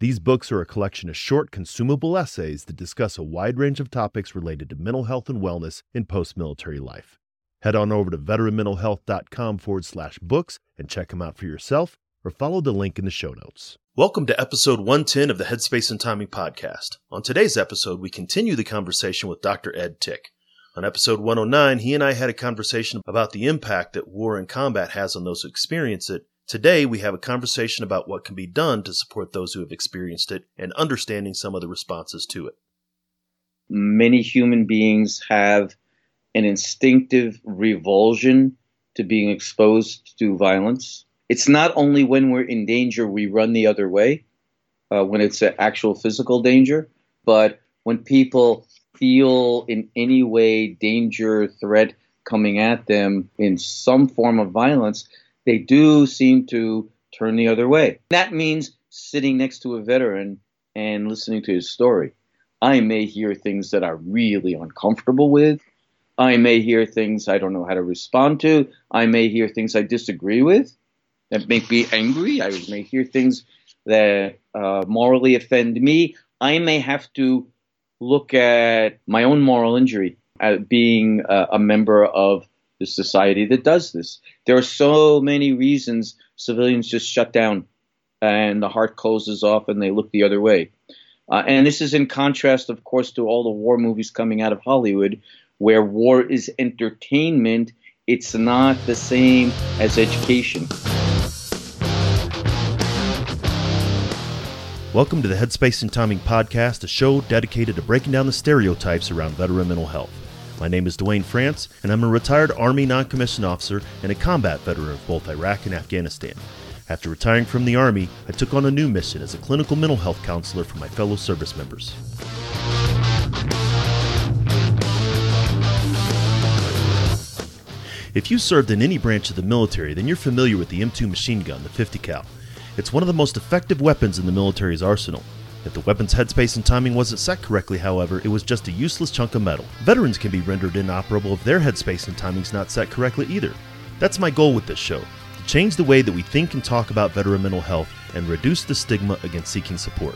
These books are a collection of short, consumable essays that discuss a wide range of topics related to mental health and wellness in post military life. Head on over to veteranmentalhealth.com forward slash books and check them out for yourself or follow the link in the show notes. Welcome to episode 110 of the Headspace and Timing podcast. On today's episode, we continue the conversation with Dr. Ed Tick. On episode 109, he and I had a conversation about the impact that war and combat has on those who experience it Today, we have a conversation about what can be done to support those who have experienced it and understanding some of the responses to it. Many human beings have an instinctive revulsion to being exposed to violence. It's not only when we're in danger we run the other way, uh, when it's an actual physical danger, but when people feel in any way danger, threat coming at them in some form of violence, they do seem to turn the other way. That means sitting next to a veteran and listening to his story. I may hear things that I'm really uncomfortable with. I may hear things I don't know how to respond to. I may hear things I disagree with that make me angry. I may hear things that uh, morally offend me. I may have to look at my own moral injury at being uh, a member of the society that does this. There are so many reasons civilians just shut down and the heart closes off and they look the other way. Uh, and this is in contrast, of course, to all the war movies coming out of Hollywood, where war is entertainment. It's not the same as education. Welcome to the Headspace and Timing Podcast, a show dedicated to breaking down the stereotypes around veteran mental health. My name is Duane France, and I'm a retired Army non commissioned officer and a combat veteran of both Iraq and Afghanistan. After retiring from the Army, I took on a new mission as a clinical mental health counselor for my fellow service members. If you served in any branch of the military, then you're familiar with the M2 machine gun, the 50 cal. It's one of the most effective weapons in the military's arsenal. If the weapon's headspace and timing wasn't set correctly, however, it was just a useless chunk of metal. Veterans can be rendered inoperable if their headspace and timing's not set correctly either. That's my goal with this show to change the way that we think and talk about veteran mental health and reduce the stigma against seeking support.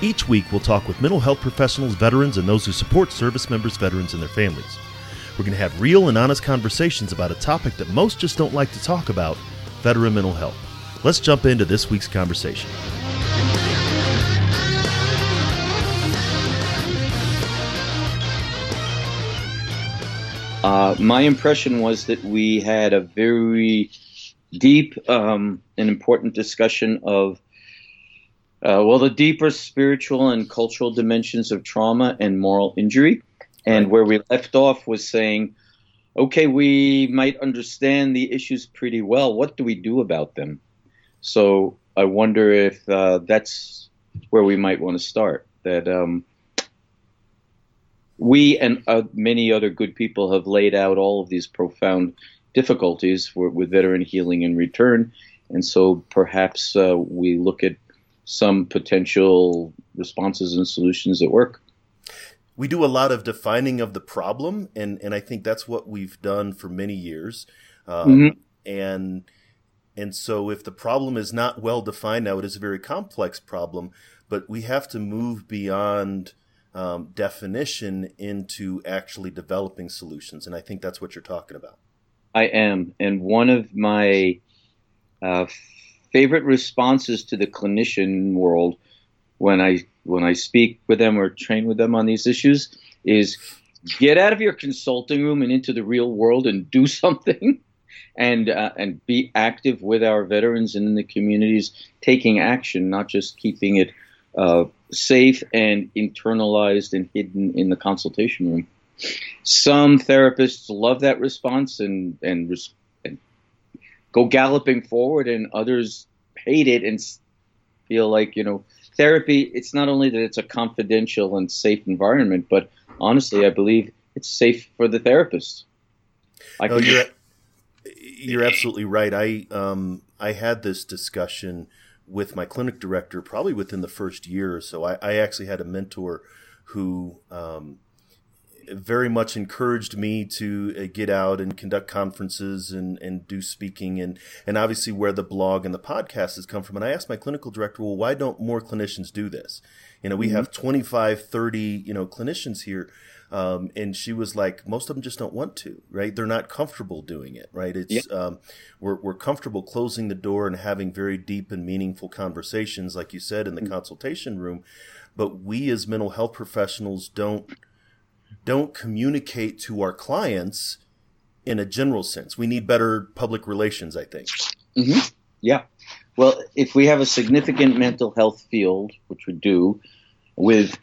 Each week, we'll talk with mental health professionals, veterans, and those who support service members, veterans, and their families. We're going to have real and honest conversations about a topic that most just don't like to talk about veteran mental health. Let's jump into this week's conversation. Uh, my impression was that we had a very deep um, and important discussion of, uh, well, the deeper spiritual and cultural dimensions of trauma and moral injury. And where we left off was saying, okay, we might understand the issues pretty well. What do we do about them? So I wonder if uh, that's where we might want to start. That um, we and uh, many other good people have laid out all of these profound difficulties for, with veteran healing and return. And so perhaps uh, we look at some potential responses and solutions that work we do a lot of defining of the problem, and and I think that's what we've done for many years. Um, mm-hmm. And and so, if the problem is not well defined now, it is a very complex problem. But we have to move beyond um, definition into actually developing solutions, and I think that's what you're talking about. I am, and one of my uh, favorite responses to the clinician world when I when I speak with them or train with them on these issues is get out of your consulting room and into the real world and do something. And uh, and be active with our veterans and in the communities taking action not just keeping it uh, safe and internalized and hidden in the consultation room. Some therapists love that response and and, res- and go galloping forward and others hate it and feel like you know therapy, it's not only that it's a confidential and safe environment, but honestly, I believe it's safe for the therapist. I no, you're, you're absolutely right. I um, I had this discussion with my clinic director probably within the first year or so. I, I actually had a mentor who um, very much encouraged me to uh, get out and conduct conferences and, and do speaking and, and obviously where the blog and the podcast has come from. And I asked my clinical director, well, why don't more clinicians do this? You know, we mm-hmm. have 25, 30, you know, clinicians here. Um, and she was like, most of them just don't want to, right? They're not comfortable doing it, right? It's, yeah. um, we're, we're comfortable closing the door and having very deep and meaningful conversations, like you said, in the mm-hmm. consultation room. But we as mental health professionals don't, don't communicate to our clients in a general sense. We need better public relations, I think. Mm-hmm. Yeah. Well, if we have a significant mental health field, which we do, with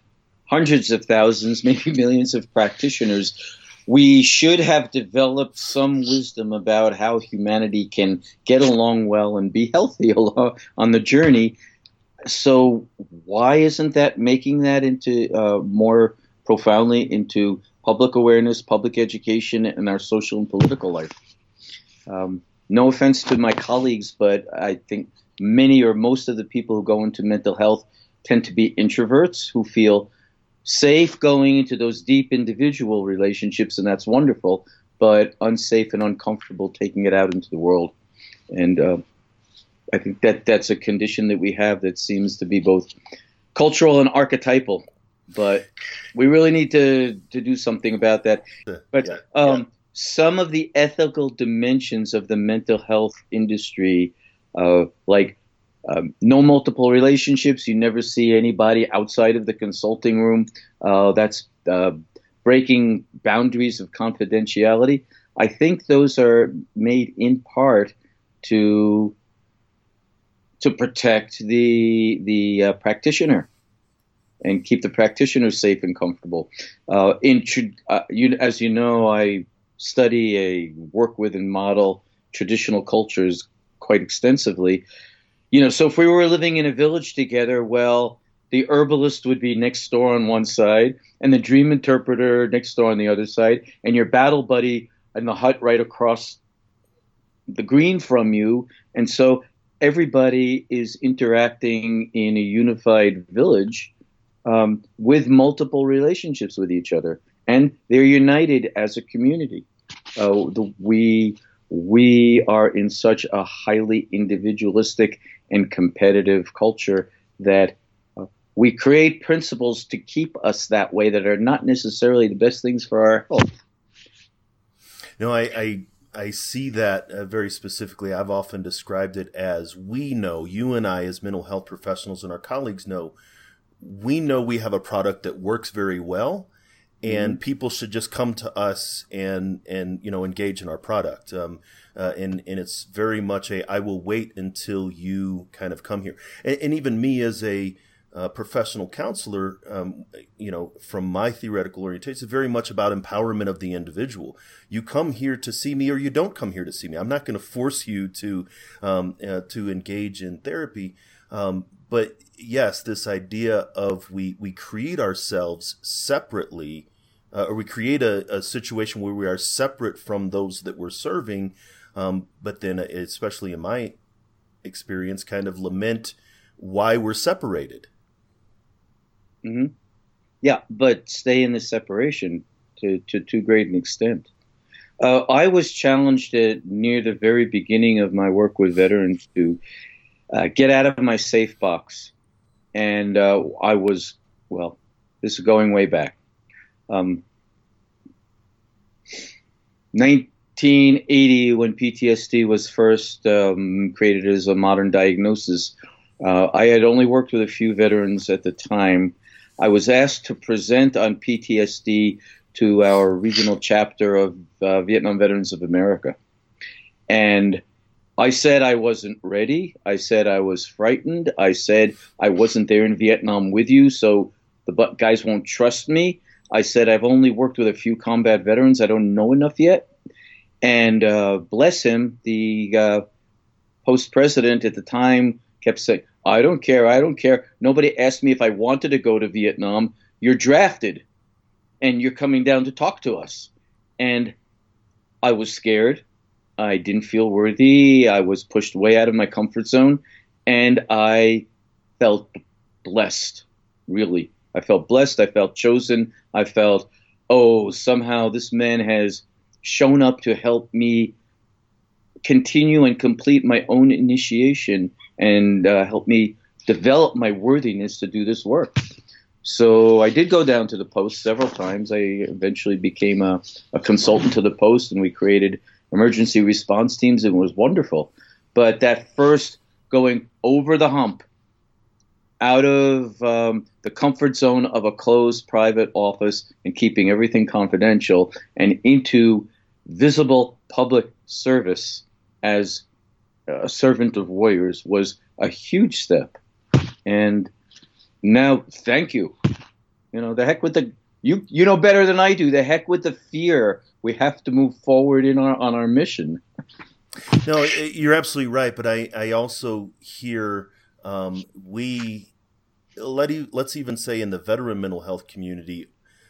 hundreds of thousands, maybe millions of practitioners, we should have developed some wisdom about how humanity can get along well and be healthy on the journey. So, why isn't that making that into uh, more profoundly into public awareness, public education, and our social and political life. Um, no offense to my colleagues, but I think many or most of the people who go into mental health tend to be introverts who feel safe going into those deep individual relationships, and that's wonderful, but unsafe and uncomfortable taking it out into the world. And uh, I think that that's a condition that we have that seems to be both cultural and archetypal but we really need to to do something about that. But yeah, um, yeah. some of the ethical dimensions of the mental health industry, uh, like um, no multiple relationships, you never see anybody outside of the consulting room. Uh, that's uh, breaking boundaries of confidentiality. I think those are made in part to to protect the the uh, practitioner and keep the practitioner safe and comfortable. Uh, in, uh, you, as you know, I study a work with and model traditional cultures quite extensively. You know, so if we were living in a village together, well, the herbalist would be next door on one side, and the dream interpreter next door on the other side, and your battle buddy in the hut right across the green from you. And so everybody is interacting in a unified village um, with multiple relationships with each other, and they're united as a community. Uh, the, we we are in such a highly individualistic and competitive culture that uh, we create principles to keep us that way that are not necessarily the best things for our health. No, I, I I see that uh, very specifically. I've often described it as we know, you and I, as mental health professionals, and our colleagues know we know we have a product that works very well and mm-hmm. people should just come to us and and you know engage in our product um, uh, and and it's very much a I will wait until you kind of come here and, and even me as a uh, professional counselor, um, you know, from my theoretical orientation, it's very much about empowerment of the individual. You come here to see me, or you don't come here to see me. I'm not going to force you to um, uh, to engage in therapy, um, but yes, this idea of we we create ourselves separately, uh, or we create a, a, situation where we are separate from those that we're serving, um, but then, especially in my experience, kind of lament why we're separated. Mm-hmm. Yeah, but stay in the separation to, to too great an extent. Uh, I was challenged at near the very beginning of my work with veterans to uh, get out of my safe box. And uh, I was, well, this is going way back. Um, 1980, when PTSD was first um, created as a modern diagnosis, uh, I had only worked with a few veterans at the time. I was asked to present on PTSD to our regional chapter of uh, Vietnam Veterans of America. And I said I wasn't ready. I said I was frightened. I said I wasn't there in Vietnam with you, so the guys won't trust me. I said I've only worked with a few combat veterans. I don't know enough yet. And uh, bless him, the uh, post president at the time kept saying, I don't care. I don't care. Nobody asked me if I wanted to go to Vietnam. You're drafted and you're coming down to talk to us. And I was scared. I didn't feel worthy. I was pushed way out of my comfort zone. And I felt blessed, really. I felt blessed. I felt chosen. I felt, oh, somehow this man has shown up to help me continue and complete my own initiation and uh, help me develop my worthiness to do this work. So I did go down to the Post several times. I eventually became a, a consultant to the Post, and we created emergency response teams. It was wonderful. But that first going over the hump, out of um, the comfort zone of a closed private office and keeping everything confidential, and into visible public service as a servant of warriors was a huge step. And now, thank you. You know, the heck with the you you know better than I do. The heck with the fear. We have to move forward in our on our mission. No, you're absolutely right. But I I also hear um, we let let's even say in the veteran mental health community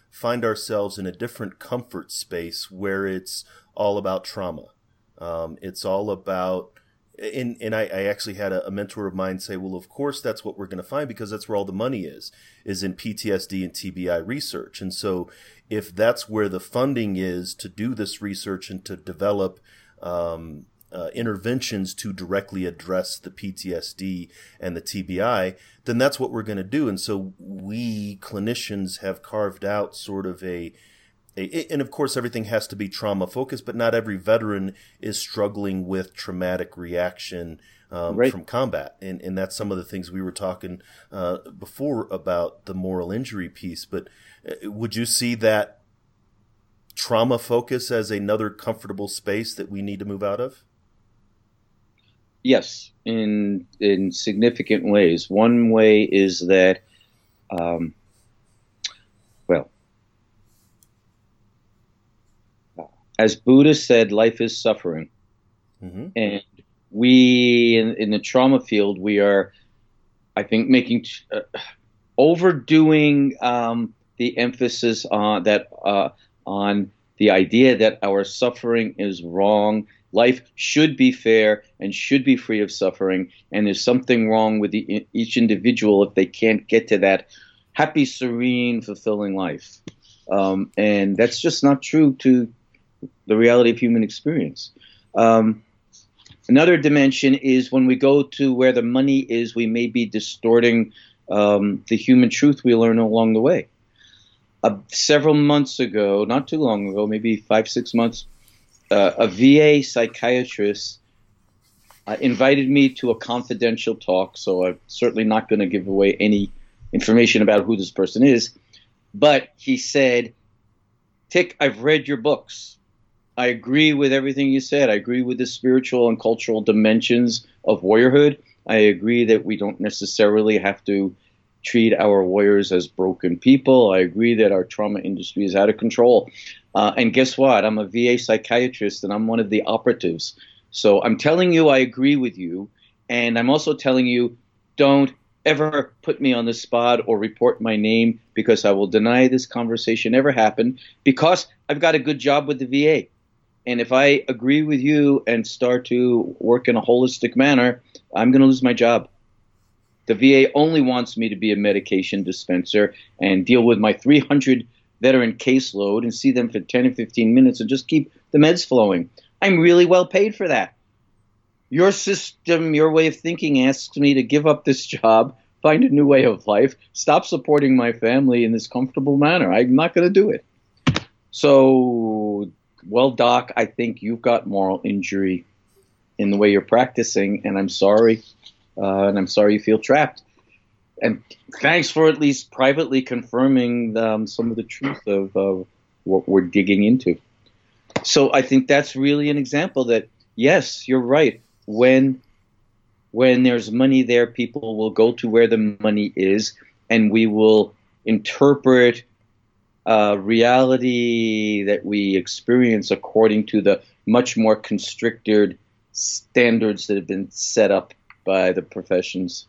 find ourselves in a different comfort space where it's all about trauma. Um, it's all about and and I, I actually had a, a, mentor of mine say, well, of course that's what we're going to find because that's where all the money is, is in PTSD and TBI research. And so, if that's where the funding is to do this research and to develop um, uh, interventions to directly address the PTSD and the TBI, then that's what we're going to do. And so, we clinicians have carved out sort of a and of course everything has to be trauma focused but not every veteran is struggling with traumatic reaction um, right. from combat. And, and that's some of the things we were talking uh, before about the moral injury piece. But uh, would you see that trauma focus as another comfortable space that we need to move out of? Yes in in significant ways. One way is that um, as Buddha said, life is suffering. Mm-hmm. And we, in, in, the trauma field, we are, I think, making uh, overdoing um, the emphasis on that uh, on the idea that our suffering is wrong. Life should be fair and should be free of suffering, and there's something wrong with the, each individual if they can't get to that happy, serene, fulfilling life. Um, and that's just not true to the reality of human experience. Um, another dimension is when we go to where the money is, we may be distorting um, the human truth we learn along the way. Uh, several months ago, not too long ago, maybe five, six months, uh, a VA psychiatrist uh, invited me to a confidential talk, so I'm certainly not going to give away any information about who this person is. But he said, Tick, I've read your books. I agree with everything you said. I agree with the spiritual and cultural dimensions of warriorhood. I agree that we don't necessarily have to treat our warriors as broken people. I agree that our trauma industry is out of control. Uh, and guess what? I'm a VA psychiatrist and I'm one of the operatives. So I'm telling you I agree with you. And I'm also telling you don't ever put me on the spot or report my name because I will deny this conversation ever happened because I've got a good job with the VA. And if I agree with you and start to work in a holistic manner, I'm going to lose my job. The VA only wants me to be a medication dispenser and deal with my 300 veteran caseload and see them for 10 or 15 minutes and just keep the meds flowing. I'm really well paid for that. Your system, your way of thinking asks me to give up this job, find a new way of life, stop supporting my family in this comfortable manner. I'm not going to do it. So well, doc, I think you've got moral injury in the way you're practicing, and I'm sorry, uh, and I'm sorry you feel trapped. And thanks for at least privately confirming um, some of the truth of what we're digging into. So I think that's really an example that yes, you're right. When when there's money there, people will go to where the money is, and we will interpret uh, reality that we experience according to the much more constricted standards that have been set up by the professions.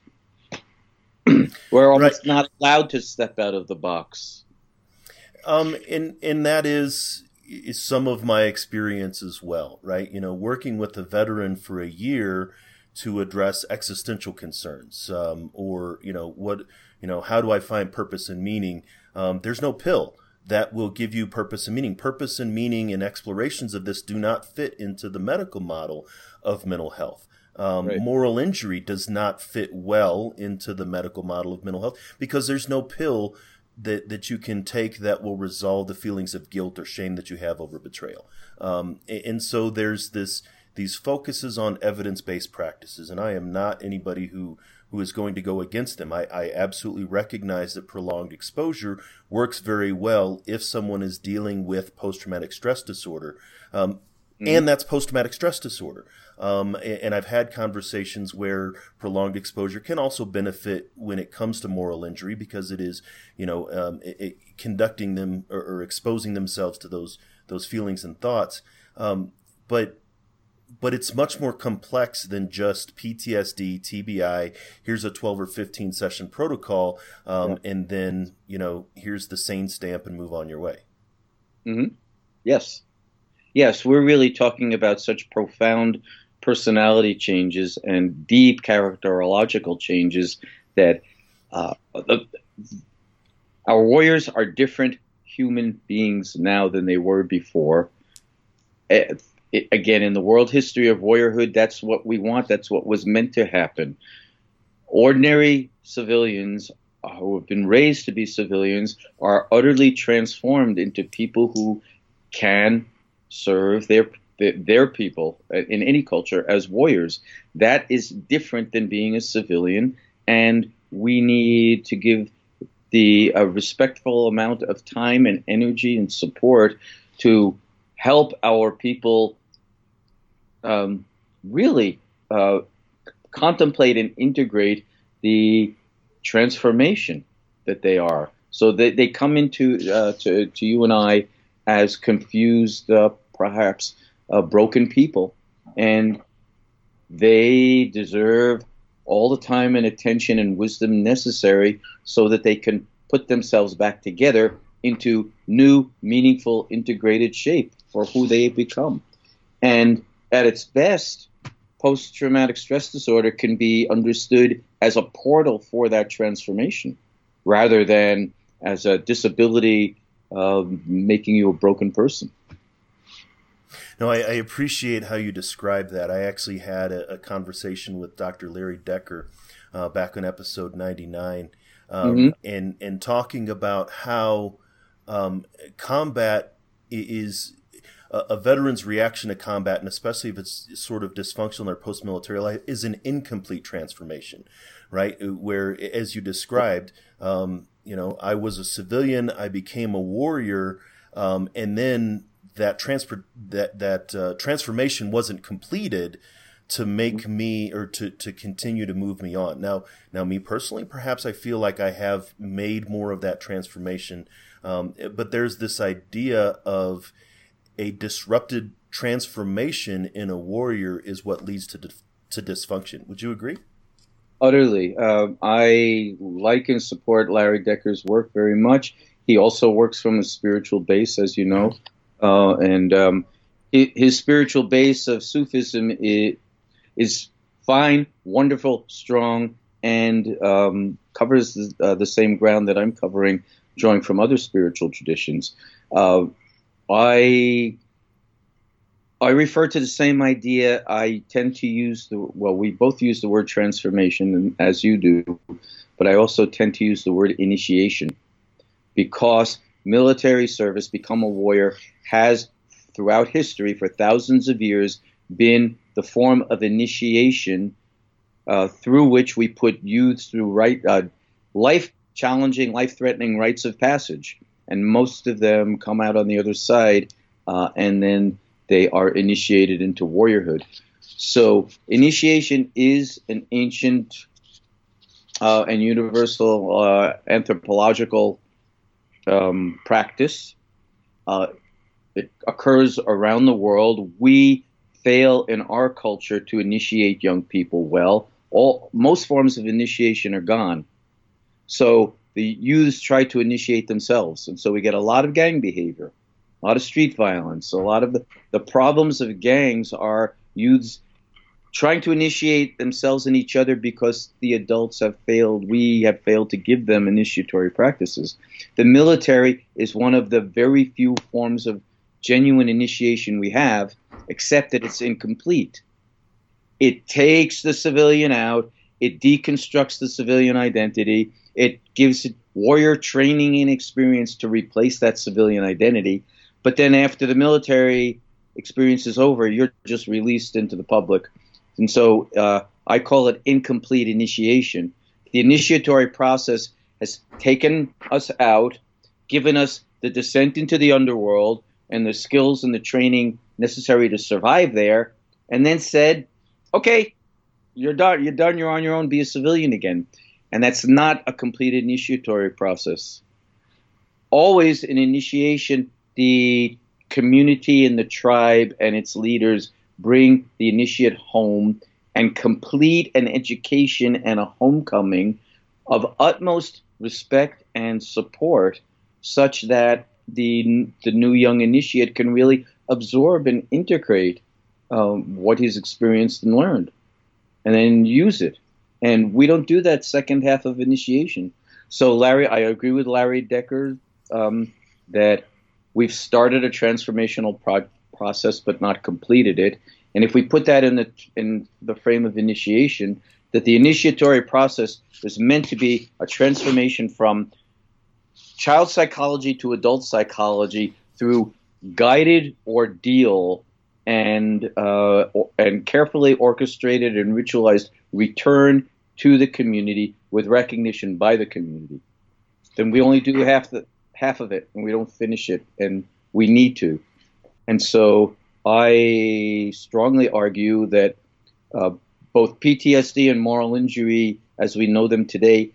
We're almost right. not allowed to step out of the box. Um, and and that is is some of my experience as well, right? You know, working with a veteran for a year to address existential concerns, um, or you know, what you know, how do I find purpose and meaning? Um, there's no pill that will give you purpose and meaning. Purpose and meaning and explorations of this do not fit into the medical model of mental health. Um, right. Moral injury does not fit well into the medical model of mental health because there's no pill that that you can take that will resolve the feelings of guilt or shame that you have over betrayal. Um, and so there's this these focuses on evidence based practices, and I am not anybody who who is going to go against them. I, I absolutely recognize that prolonged exposure works very well if someone is dealing with post traumatic stress disorder. Um, mm-hmm. And that's post traumatic stress disorder. Um, and I've had conversations where prolonged exposure can also benefit when it comes to moral injury because it is, you know, um, it, it, conducting them or, or, exposing themselves to those those feelings and thoughts. Um, but but it's much more complex than just PTSD, TBI. Here's a 12 or 15 session protocol, um, yeah. and then you know here's the sane stamp and move on your way. Mm-hmm. Yes, yes, we're really talking about such profound personality changes and deep characterological changes that uh, the, our warriors are different human beings now than they were before. It, again, in the world history of warriorhood, that's what we want. That's what was meant to happen. Ordinary civilians uh, who have been raised to be civilians are utterly transformed into people who can serve their their people uh, in any culture as warriors. That is different than being a civilian, and we need to give the a respectful amount of time and energy and support to help our people um, really uh, contemplate and integrate the transformation that they are. So they, they come into uh, to, to you and I as confused, uh, perhaps broken people, and they deserve all the time and attention and wisdom necessary so that they can put themselves back together into new, meaningful, integrated shape for who they become. And at its best, post traumatic stress disorder can be understood as a portal for that transformation rather than as a disability uh, making you a broken person. No, I, I, appreciate how you describe that. I actually had a, a conversation with Dr. Larry Decker uh, back on episode 99 um, mm-hmm. and, and talking about how um, combat is a, veteran's reaction to combat, and especially if it's sort of dysfunctional in their post military life, is an incomplete transformation, right? Where, as you described, um, you know, I was a civilian, I became a warrior, um, and then that transfer that that uh, transformation wasn't completed to make me or to to continue to move me on. Now, now me personally, perhaps I feel like I have made more of that transformation, um, but there's this idea of a disrupted transformation in a warrior is what leads to to dysfunction. Would you agree? Utterly. Um, I like and support Larry Decker's work very much. He also works from a spiritual base, as you know, uh, and um, his spiritual base of Sufism is, is fine, wonderful, strong, and um, covers the, uh, the, same ground that I'm covering, drawing from other spiritual traditions. Uh, I I refer to the same idea. I tend to use the well, we both use the word transformation as you do, but I also tend to use the word initiation because military service, become a warrior, has throughout history for thousands of years been the form of initiation uh, through which we put youths through right uh, life challenging, life threatening rites of passage and most of them come out on the other side, uh, and then they are initiated into warriorhood. So initiation is an ancient uh, and universal uh, anthropological um, practice. Uh, it occurs around the world. We fail in our culture to initiate young people well. All most forms of initiation are gone. So the youths try to initiate themselves. And so we get a lot of gang behavior, a lot of street violence, a lot of the, the problems of gangs are youths trying to initiate themselves and each other because the adults have failed, we have failed to give them initiatory practices. The military is one of the very few forms of genuine initiation we have, except that it's incomplete. It takes the civilian out, it deconstructs the civilian identity, it gives warrior training and experience to replace that civilian identity. But then after the military experience is over, you're just released into the public. And so uh, I call it incomplete initiation. The initiatory process has taken us out, given us the descent into the underworld and the skills and the training necessary to survive there, and then said, okay, you're done. You're done. You're on your own. Be a civilian again. And that's not a complete initiatory process. Always in initiation, the community and the tribe and its leaders bring the initiate home and complete an education and a homecoming of utmost respect and support such that the, the new young initiate can really absorb and integrate um, what he's experienced and learned and then use it and we don't do that second half of initiation. So, Larry, I agree with Larry Decker um, that we've started a transformational pro- process but not completed it. And if we put that in the in the frame of initiation, that the initiatory process is meant to be a transformation from child psychology to adult psychology through guided ordeal and uh, and carefully orchestrated and ritualized return to the community with recognition by the community. Then we only do half the half of it, and we don't finish it, and we need to. And so I strongly argue that uh, both PTSD and moral injury, as we know them today,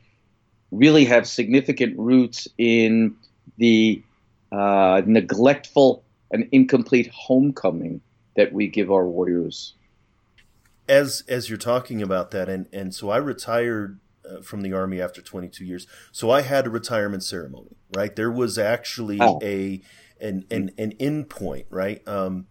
really have significant roots in the uh, neglectful and incomplete homecoming that we give our warriors as as you're talking about that, and and so I retired uh, from the army after 22 years. So I had a retirement ceremony, right? There was actually oh. a an an an end point, right? Um,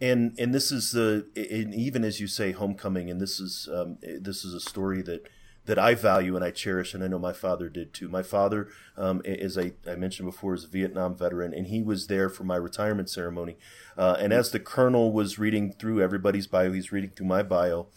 and and this is the and even as you say homecoming, and this is um, this is a story that that I value and I cherish, and I know my father did too. My father, um, as I, I, mentioned before, is a Vietnam veteran, and he was there for my retirement ceremony. Uh, and as the colonel was reading through everybody's bio, he's reading through my bio.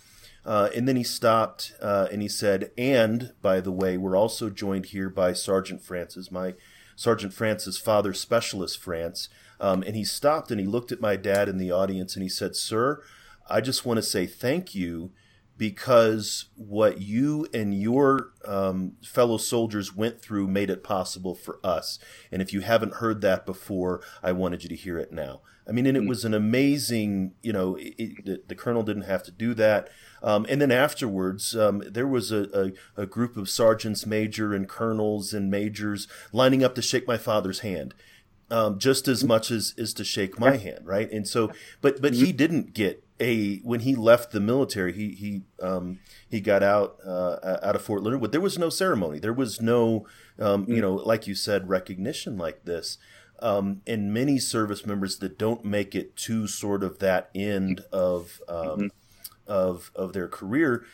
Uh, and then he stopped uh, and he said, And by the way, we're also joined here by Sergeant Francis, my Sergeant Francis, father specialist France. Um, and he stopped and he looked at my dad in the audience and he said, Sir, I just want to say thank you because what you and your um, fellow soldiers went through made it possible for us. And if you haven't heard that before, I wanted you to hear it now. I mean, and it mm. was an amazing, you know, it, the, the, colonel didn't have to do that. Um, and then afterwards, um, there was a, a, a, group of sergeants, major, and colonels and majors lining up to shake my father's hand. Um, just as much as, as to shake my hand, right? And so, but but he mm. didn't get a when he left the military, he he um, he got out uh, out of Fort Leonard Wood. There was no ceremony. There was no um, you mm. know, like you said, recognition like this. Um, and many service members that don't make it to sort of that end of um, mm-hmm. of of their career.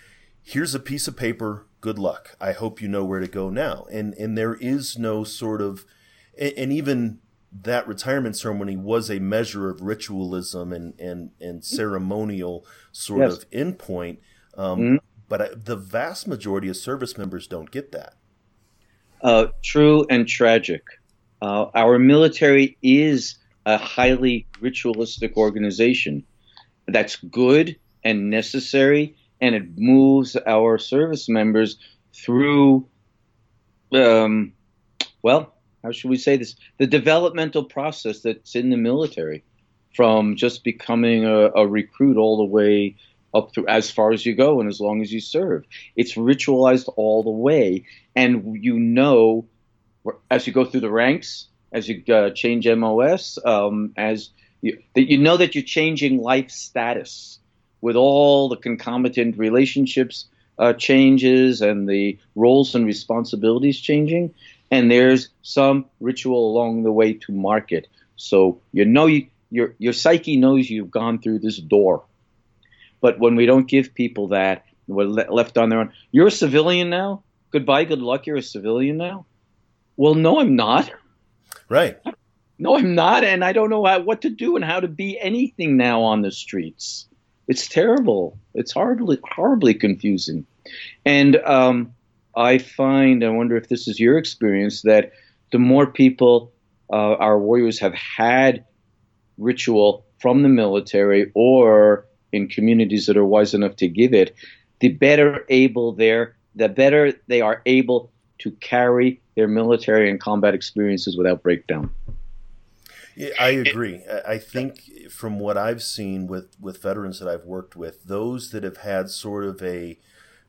Here's a piece of paper. Good luck. I hope you know where to go now. And and there is no sort of and even that retirement ceremony was a measure of ritualism and and and ceremonial sort yes. of endpoint. Um, mm-hmm. But the vast majority of service members don't get that. Uh, true and tragic. Uh, our military is a highly ritualistic organization. That's good and necessary, and it moves our service members through, um, well, how should we say this? The developmental process that's in the military, from just becoming a, a recruit all the way up to as far as you go and as long as you serve. It's ritualized all the way, and you know as you go through the ranks, as you uh, change MOS, um, as you, that you know that you're changing life status with all the concomitant relationships uh, changes and the roles and responsibilities changing, and there's some ritual along the way to mark it. So you know you, your your psyche knows you've gone through this door. But when we don't give people that, we're le- left on their own. You're a civilian now. Goodbye, good luck. You're a civilian now. Well, no, I'm not. Right. No, I'm not, and I don't know how, what to do and how to be anything now on the streets. It's terrible. It's horribly, horribly confusing. And um, I find, I wonder if this is your experience, that the more people, uh, our warriors, have had ritual from the military or in communities that are wise enough to give it, the better able they're, the better they are able to carry their military and combat experiences without breakdown. Yeah, I agree. I think from what I've seen with, with veterans that I've worked with, those that have had sort of a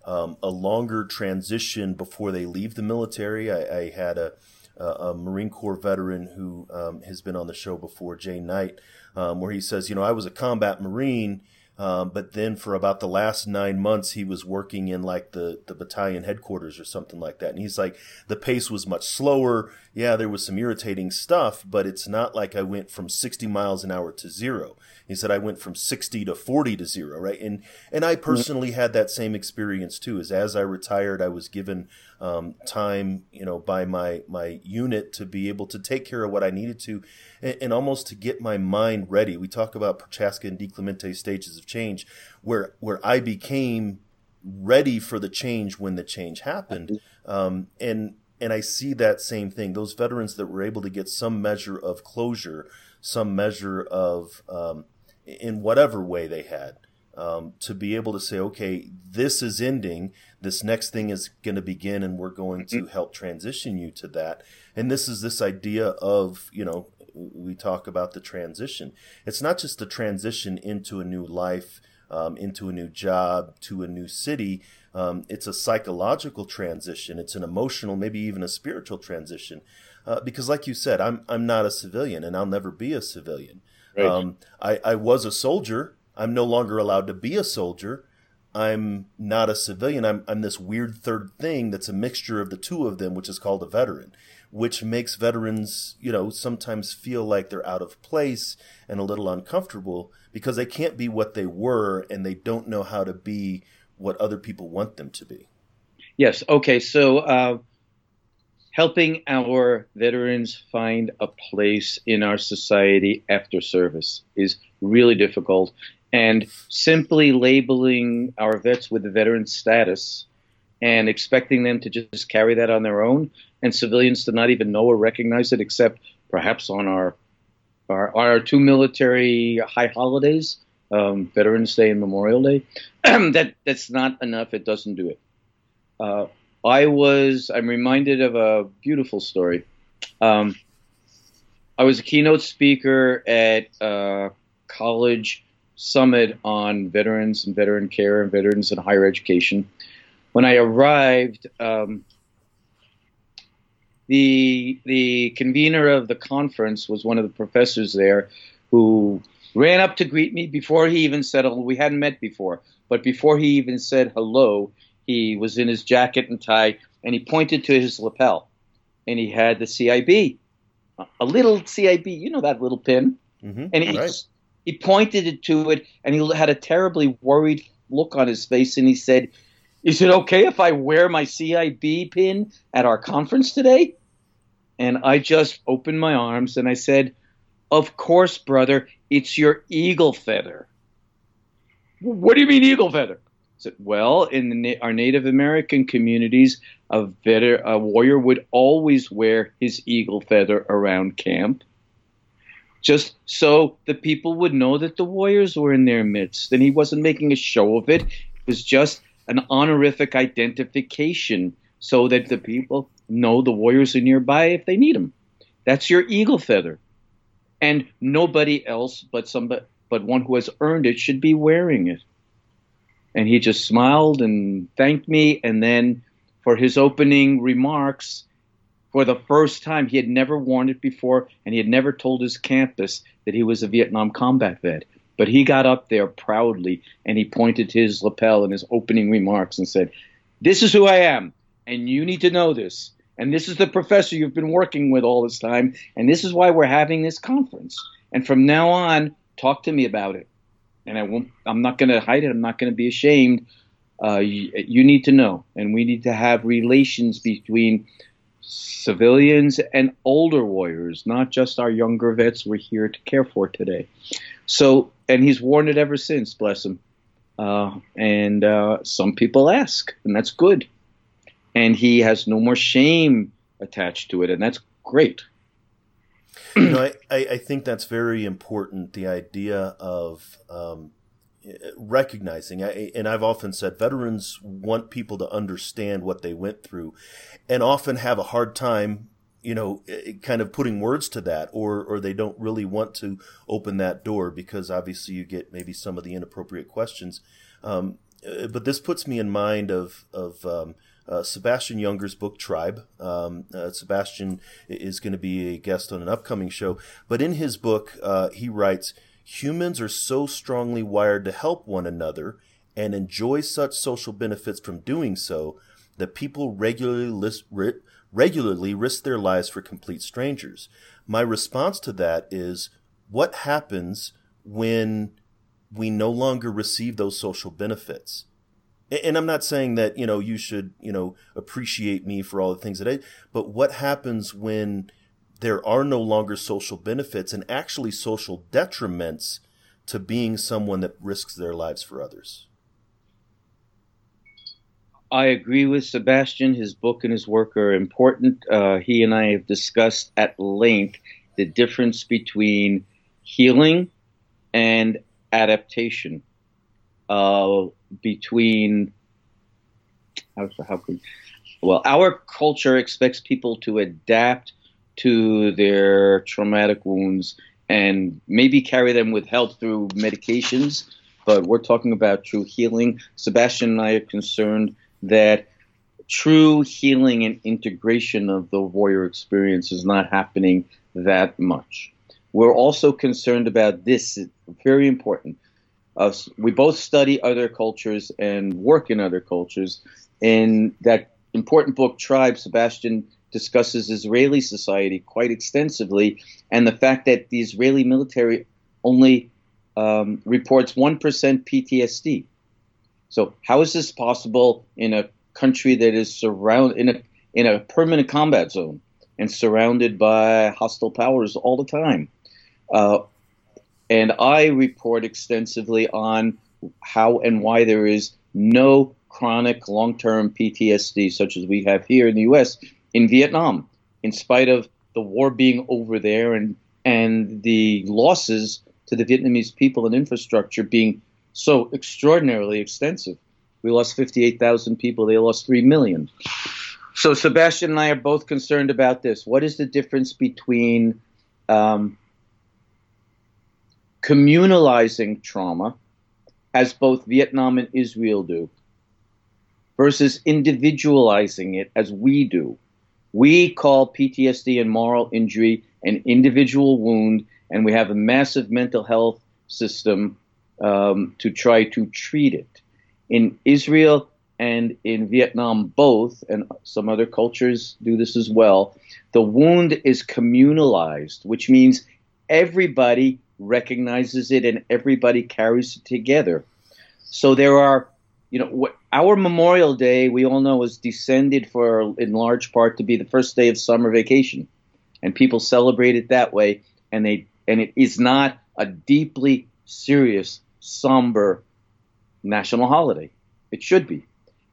um, a longer transition before they leave the military. I, I had a, a, Marine Corps veteran who um, has been on the show before, Jay Knight, um, where he says, you know, I was a combat Marine um, but then for about the last nine months, he was working in like the, the battalion headquarters or something like that. And he's like, the pace was much slower. Yeah, there was some irritating stuff, but it's not like I went from 60 miles an hour to zero. He said I went from 60 to 40 to zero, right? And and I personally had that same experience too. As as I retired, I was given um, time, you know, by my my unit to be able to take care of what I needed to, and, and almost to get my mind ready. We talk about Prochaska and DiClemente stages of change, where where I became ready for the change when the change happened, um, and and I see that same thing. Those veterans that were able to get some measure of closure, some measure of um, in whatever way they had. Um, to be able to say, okay, this is ending, this next thing is going to begin, and we're going to mm-hmm. help transition you to that. And this is this idea of, you know, we talk about the transition. It's not just the transition into a new life, um, into a new job, to a new city. Um, it's a psychological transition. It's an emotional, maybe even a spiritual transition. Uh, because, like you said, I'm I'm not a civilian, and I'll never be a civilian. Right. Um, I, I was a soldier. I'm no longer allowed to be a soldier. I'm not a civilian. I'm, I'm this weird third thing that's a mixture of the two of them, which is called a veteran, which makes veterans, you know, sometimes feel like they're out of place and a little uncomfortable because they can't be what they were and they don't know how to be what other people want them to be. Yes. Okay. So, uh, helping our veterans find a place in our society after service is really difficult. And simply labeling our vets with the veteran status and expecting them to just carry that on their own and civilians to not even know or recognize it except perhaps on our our, our two military high holidays, um, Veterans Day and Memorial Day. that that's not enough. It doesn't do it. Uh, I was, I'm reminded of a beautiful story. Um, I was a keynote speaker at a college summit on veterans and veteran care and veterans in higher education. When I arrived, um, the the convener of the conference was one of the professors there, who ran up to greet me before he even said hello. We hadn't met before, but before he even said hello, he was in his jacket and tie, and he pointed to his lapel, and he had the CIB, a little CIB, you know that little pin, mm-hmm, and he right. he pointed it to it, and he had a terribly worried look on his face, and he said, "Is it okay if I wear my CIB pin at our conference today?" And I just opened my arms and I said, "Of course, brother, it's your eagle feather." What do you mean eagle feather? said, well, in the, our Native American communities, a, veter, a warrior would always wear his eagle feather around camp, just so the people would know that the warriors were in their midst. And he wasn't making a show of it. It was just an honorific identification so that the people know the warriors are nearby if they need them. That's your eagle feather. And nobody else but somebody but one who has earned it should be wearing it and he just smiled and thanked me. And then for his opening remarks, for the first time, he had never worn it before, and he had never told his campus that he was a Vietnam combat vet. But he got up there proudly and he pointed his lapel in his opening remarks and said, This is who I am, and you need to know this. And this is the professor you've been working with all this time, and this is why we're having this conference. And from now on, talk to me about it. And I won't. I'm not going to hide it. I'm not going to be ashamed. Uh, you, you need to know, and we need to have relations between civilians and older warriors, not just our younger vets we're here to care for today. So, and he's worn it ever since, bless him. Uh, and uh, some people ask, and that's good. And he has no more shame attached to it, and that's great. you know, I, I, think that's very important. The idea of um, recognizing and i've often said veterans want people to understand what they went through and often have a hard time you know kind of putting words to that or or they don't really want to open that door because obviously you get maybe some of the inappropriate questions um, uh, but this puts me in mind of of um, uh, Sebastian Junger's book Tribe. Um, uh, Sebastian is going to be a guest on an upcoming show, but in his book, uh, he writes humans are so strongly wired to help one another and enjoy such social benefits from doing so that people regularly list, regularly risk their lives for complete strangers. My response to that is what happens when we no longer receive those social benefits? And I'm not saying that, you know, you should, you know, appreciate me for all the things that I, but what happens when there are no longer social benefits and actually social detriments to being someone that risks their lives for others. I agree with Sebastian. His book and his work are important. Uh, he and I have discussed at length the difference between healing and adaptation. Uh, between how, how could, well, our culture expects people to adapt to their traumatic wounds and maybe carry them with help through medications. But we're talking about true healing. Sebastian and I are concerned that true healing and integration of the warrior experience is not happening that much. We're also concerned about this, very important. We both study other cultures and work in other cultures. In that important book, Tribe, Sebastian discusses Israeli society quite extensively, and the fact that the Israeli military only um, reports 1% PTSD. So, how is this possible in a country that is surrounded in a in a permanent combat zone and surrounded by hostile powers all the time? Uh, and I report extensively on how and why there is no chronic long-term PTSD such as we have here in the U.S in Vietnam, in spite of the war being over there and and the losses to the Vietnamese people and infrastructure being so extraordinarily extensive. We lost 58,000 people. They lost 3 million. So Sebastian and I are both concerned about this. What is the difference between um, communalizing trauma, as both Vietnam and Israel do, versus individualizing it as we do? We call PTSD and moral injury an individual wound, and we have a massive mental health system um, to try to treat it. In Israel and in Vietnam, both, and some other cultures do this as well, the wound is communalized, which means everybody recognizes it and everybody carries it together. So there are you know, our Memorial Day, we all know, is descended for, in large part, to be the first day of summer vacation, and people celebrate it that way. And they, and it is not a deeply serious, somber national holiday. It should be.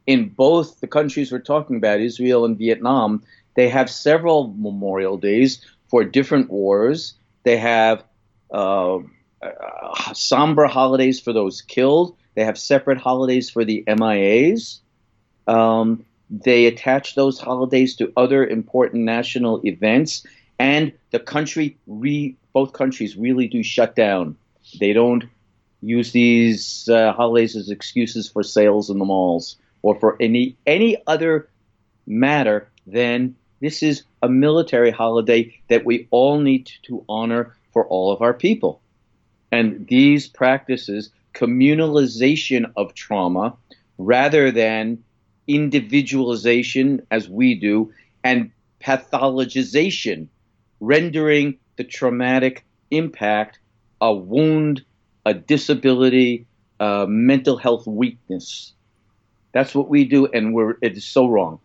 In both the countries we're talking about, Israel and Vietnam, they have several Memorial Days for different wars. They have uh, uh, somber holidays for those killed they have separate holidays for the MIAs. Um, they attach those holidays to other important national events, and the country, re, both countries, really do shut down. They don't use these uh, holidays as excuses for sales in the malls or for any any other matter than this is a military holiday that we all need to honor for all of our people. And these practices, communalization of trauma rather than individualization as we do, and pathologization, rendering the traumatic impact a wound, a disability, a mental health weakness. That's what we do, and we're it is so wrong.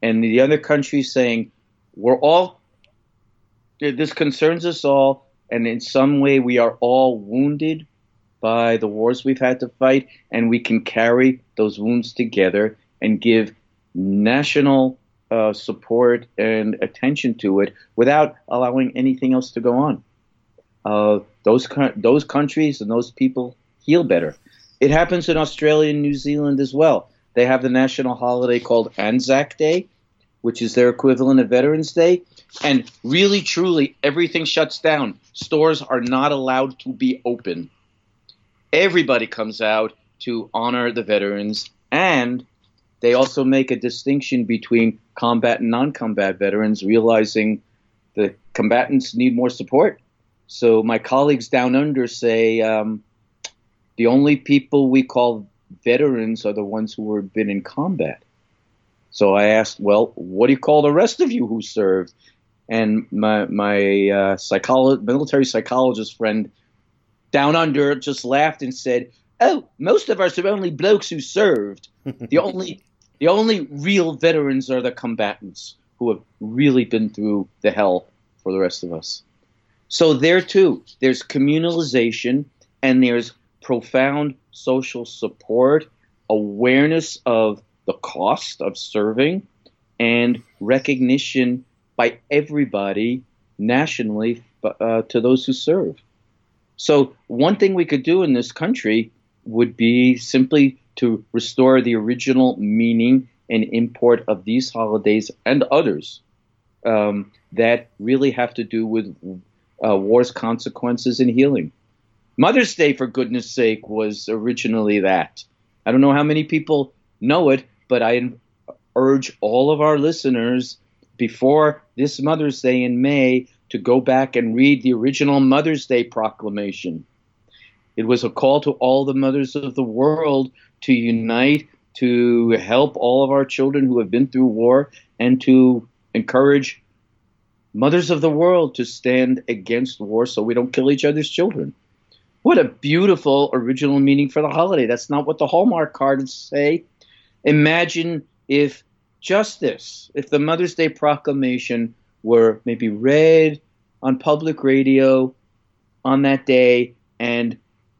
And the other countries saying we're all this concerns us all, and in some way we are all wounded by the wars we've had to fight, and we can carry those wounds together and give national uh, support and attention to it without allowing anything else to go on. Uh, those those countries and those people heal better. It happens in Australia and New Zealand as well. They have the national holiday called Anzac Day, which is their equivalent of Veterans Day, and really, truly, everything shuts down. Stores are not allowed to be open. Everybody comes out to honor the veterans, and they also make a distinction between combat and non combat veterans, realizing the combatants need more support. So, my colleagues down under say um, the only people we call veterans are the ones who have been in combat. So I asked, well, what do you call the rest of you who served? And my my uh, psycholo- military psychologist friend down under just laughed and said, "Oh, most of us are only blokes who served. The only the only real veterans are the combatants who have really been through the hell for the rest of us." So there too, there's communalization and there's profound social support, awareness of the cost of serving, and recognition by everybody nationally uh, to those who serve. So, one thing we could do in this country would be simply to restore the original meaning and import of these holidays and others um, that really have to do with uh, war's consequences and healing. Mother's Day, for goodness sake, was originally that. I don't know how many people know it, but I urge all of our listeners before this Mother's Day in May to go back and read the original Mother's Day proclamation. It was a call to all the mothers of the world to unite, to help all of our children who have been through war, and to encourage mothers of the world to stand against war so we don't kill each other's children. What a beautiful original meaning for the holiday. That's not what the Hallmark cards say. Imagine if justice, if the Mother's Day proclamation were maybe read on public radio on that day and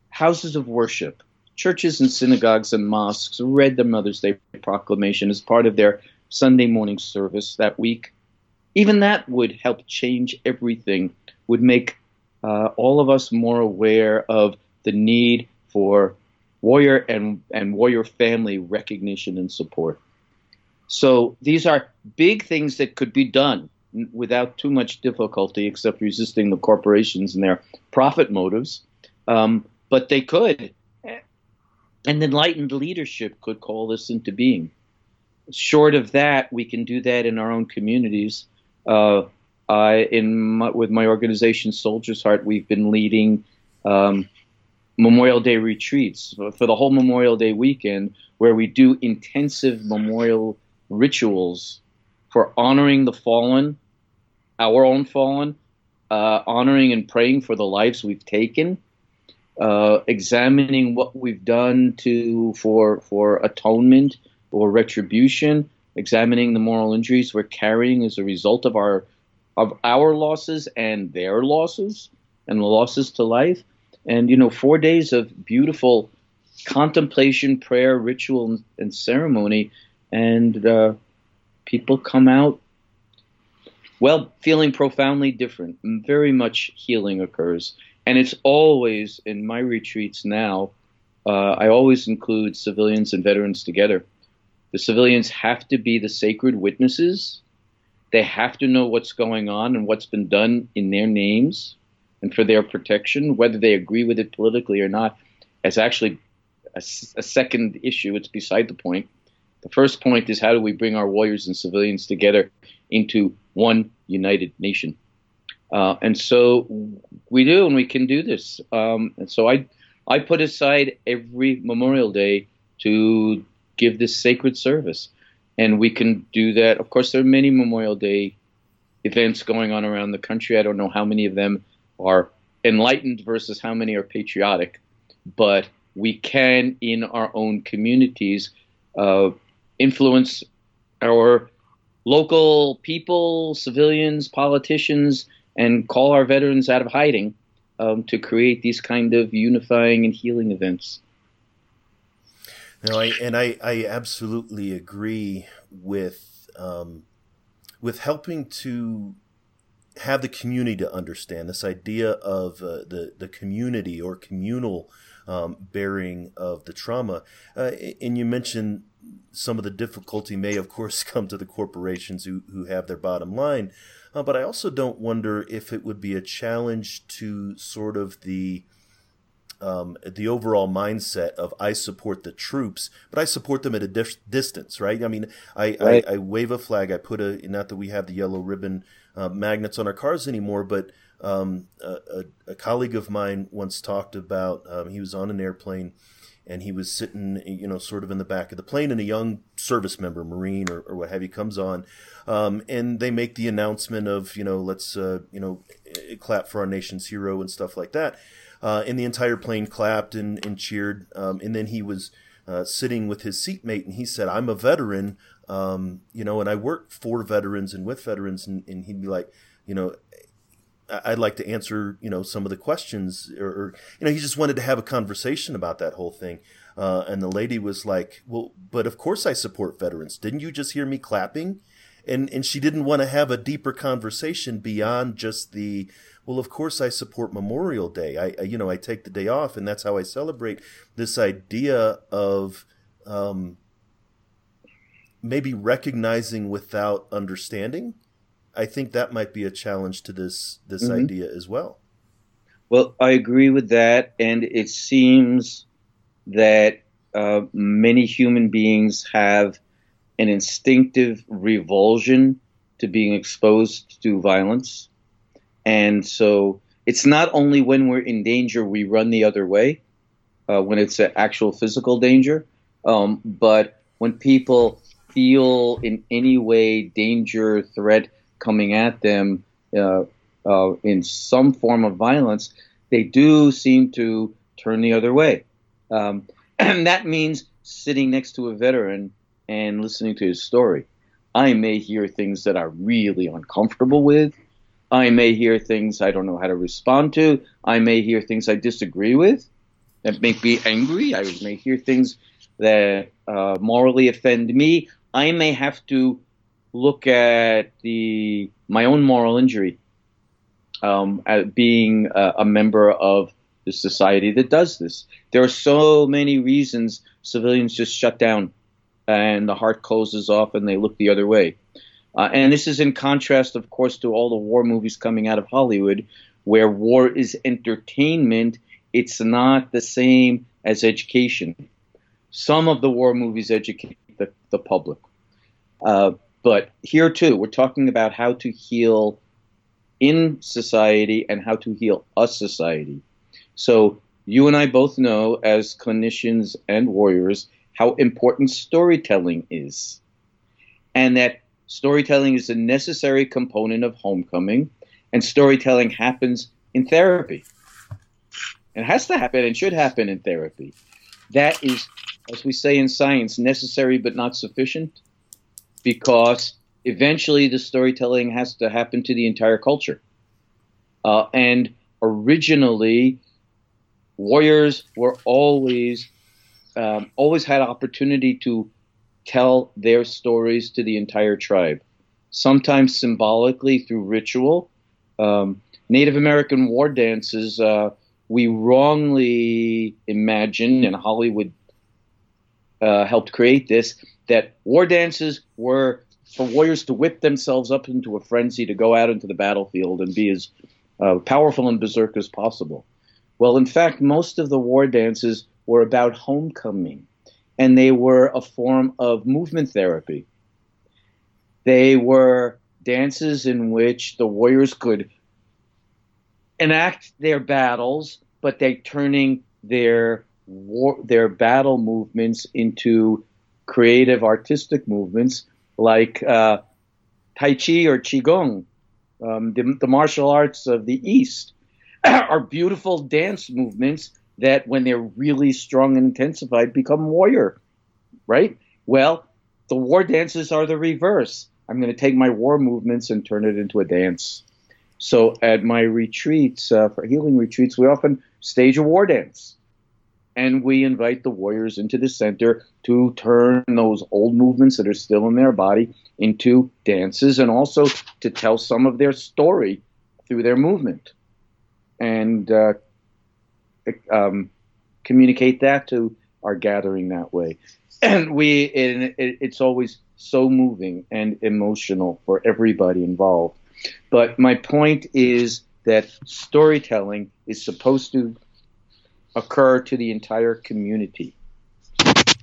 houses of worship, churches and synagogues and mosques read the Mother's Day proclamation as part of their Sunday morning service that week. Even that would help change everything, would make uh, all of us more aware of the need for warrior and, and warrior family recognition and support. So these are big things that could be done without too much difficulty, except resisting the corporations and their profit motives. Um, but they could. And enlightened leadership could call this into being. Short of that, we can do that in our own communities. Uh, I, in my, with my organization, Soldiers Heart, we've been leading um, Memorial Day retreats for the whole Memorial Day weekend, where we do intensive memorial rituals for honoring the fallen, our own fallen, uh, honoring and praying for the lives we've taken, uh, examining what we've done to for for atonement or retribution, examining the moral injuries we're carrying as a result of our of our losses and their losses and the losses to life. And, you know, four days of beautiful contemplation, prayer, ritual, and, and ceremony. And uh, people come out, well, feeling profoundly different. Very much healing occurs. And it's always in my retreats now, uh, I always include civilians and veterans together. The civilians have to be the sacred witnesses they have to know what's going on and what's been done in their names and for their protection, whether they agree with it politically or not. Is actually a, a second issue. It's beside the point. The first point is how do we bring our warriors and civilians together into one united nation? Uh, and so we do, and we can do this. Um, and so I, I put aside every Memorial Day to give this sacred service. And we can do that. Of course, there are many Memorial Day events going on around the country. I don't know how many of them are enlightened versus how many are patriotic, but we can, in our own communities, uh, influence our local people, civilians, politicians, and call our veterans out of hiding um, to create these kind of unifying and healing events. No, I, and I, I absolutely agree with um, with helping to have the community to understand this idea of uh, the the community or communal um, bearing of the trauma. Uh, and you mentioned some of the difficulty may, of course, come to the corporations who who have their bottom line. Uh, but I also don't wonder if it would be a challenge to sort of the um, the overall mindset of I support the troops, but I support them at a dif- distance, right? I mean, I, right. I, I, wave a flag. I put a not that we have the yellow ribbon uh, magnets on our cars anymore, but um, a, a, colleague of mine once talked about um, he was on an airplane and he was sitting, you know, sort of in the back of the plane, and a young service member, Marine or, or what have you, comes on, um, and they make the announcement of, you know, let's, uh, you know, clap for our nation's hero and stuff like that. Uh, and the entire plane clapped and, and cheered. Um, and then he was uh, sitting with his seatmate, and he said, "I'm a veteran, um, you know, and I work for veterans and with veterans." And, and he'd be like, you know, I'd like to answer, you know, some of the questions, or, or, you know, he just wanted to have a conversation about that whole thing. Uh, and the lady was like, "Well, but of course I support veterans. Didn't you just hear me clapping?" And and she didn't want to have a deeper conversation beyond just the, well, of course I support Memorial Day. I, I you know I take the day off, and that's how I celebrate this idea of. Um, maybe recognizing without understanding I think that might be a challenge to this this mm-hmm. idea as well. Well, I agree with that, and it seems that uh, many human beings have an instinctive revulsion to being exposed to violence, and so it's not only when we're in danger we run the other way, uh, when it's an actual physical danger, um, but when people feel in any way danger, threat, coming at them uh, uh, in some form of violence, they do seem to turn the other way. Um, and that means sitting next to a veteran and listening to his story. I may hear things that I'm really uncomfortable with. I may hear things I don't know how to respond to. I may hear things I disagree with that make me angry. I may hear things that uh, morally offend me. I may have to look at the my own moral injury um, at being a, a, member of the society that does this. There are so many reasons civilians just shut down and the heart closes off and they look the other way. Uh, and this is in contrast, of course, to all the war movies coming out of Hollywood, where war is entertainment. It's not the same as education. Some of the war movies educate the, the public. Uh, but here too, we're talking about how to heal in society and how to heal a society. So you and I both know as clinicians and warriors how important storytelling is. And that storytelling is a necessary component of homecoming, and storytelling happens in therapy. It has to happen and should happen in therapy. That is, as we say in science, necessary but not sufficient because eventually the storytelling has to happen to the entire culture. Uh, and originally, warriors were always um, always had opportunity to tell their stories to the entire tribe, sometimes symbolically through ritual. Um, Native American war dances, uh, we wrongly imagine, and Hollywood uh, helped create this, that war dances were for warriors to whip themselves up into a frenzy to go out into the battlefield and be as uh, powerful and berserk as possible. Well, in fact, most of the war dances were about homecoming, and they were a form of movement therapy. They were dances in which the warriors could enact their battles, but they're turning their war, their battle movements into creative artistic movements like uh, Tai Chi or Qigong, um, the, the martial arts of the East, are beautiful dance movements that, when they're really strong and intensified, become warrior, right? Well, the war dances are the reverse. I'm going to take my war movements and turn it into a dance. So at my retreats, uh, for healing retreats, we often stage a war dance. And we invite the warriors into the center to turn those old movements that are still in their body into dances and also to tell some of their story through their movement and uh, um, communicate that to our gathering that way. And we, it, it's always so moving and emotional for everybody involved. But my point is that storytelling is supposed to occur to the entire community.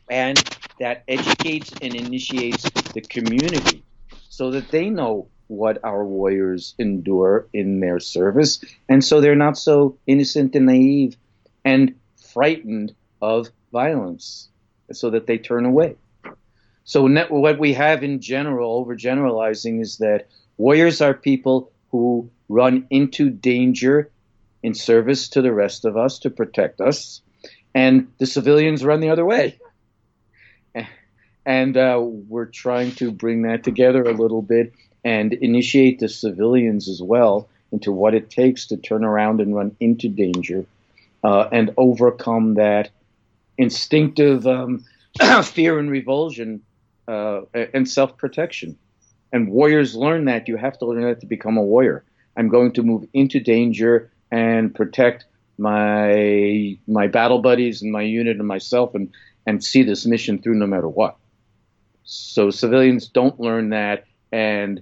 And that educates and initiates the community so that they know what our warriors endure in their service. And so they're not so innocent and naive and frightened of violence so that they turn away. So what we have in general, overgeneralizing, is that warriors are people who run into danger in service to the rest of us to protect us, and the civilians run the other way. And uh, we're trying to bring that together a little bit and initiate the civilians as well into what it takes to turn around and run into danger uh, and overcome that instinctive um, fear and revulsion uh, and self protection. And warriors learn that. You have to learn that to become a warrior. I'm going to move into danger and protect my my battle buddies and my unit and myself and and see this mission through no matter what. So civilians don't learn that and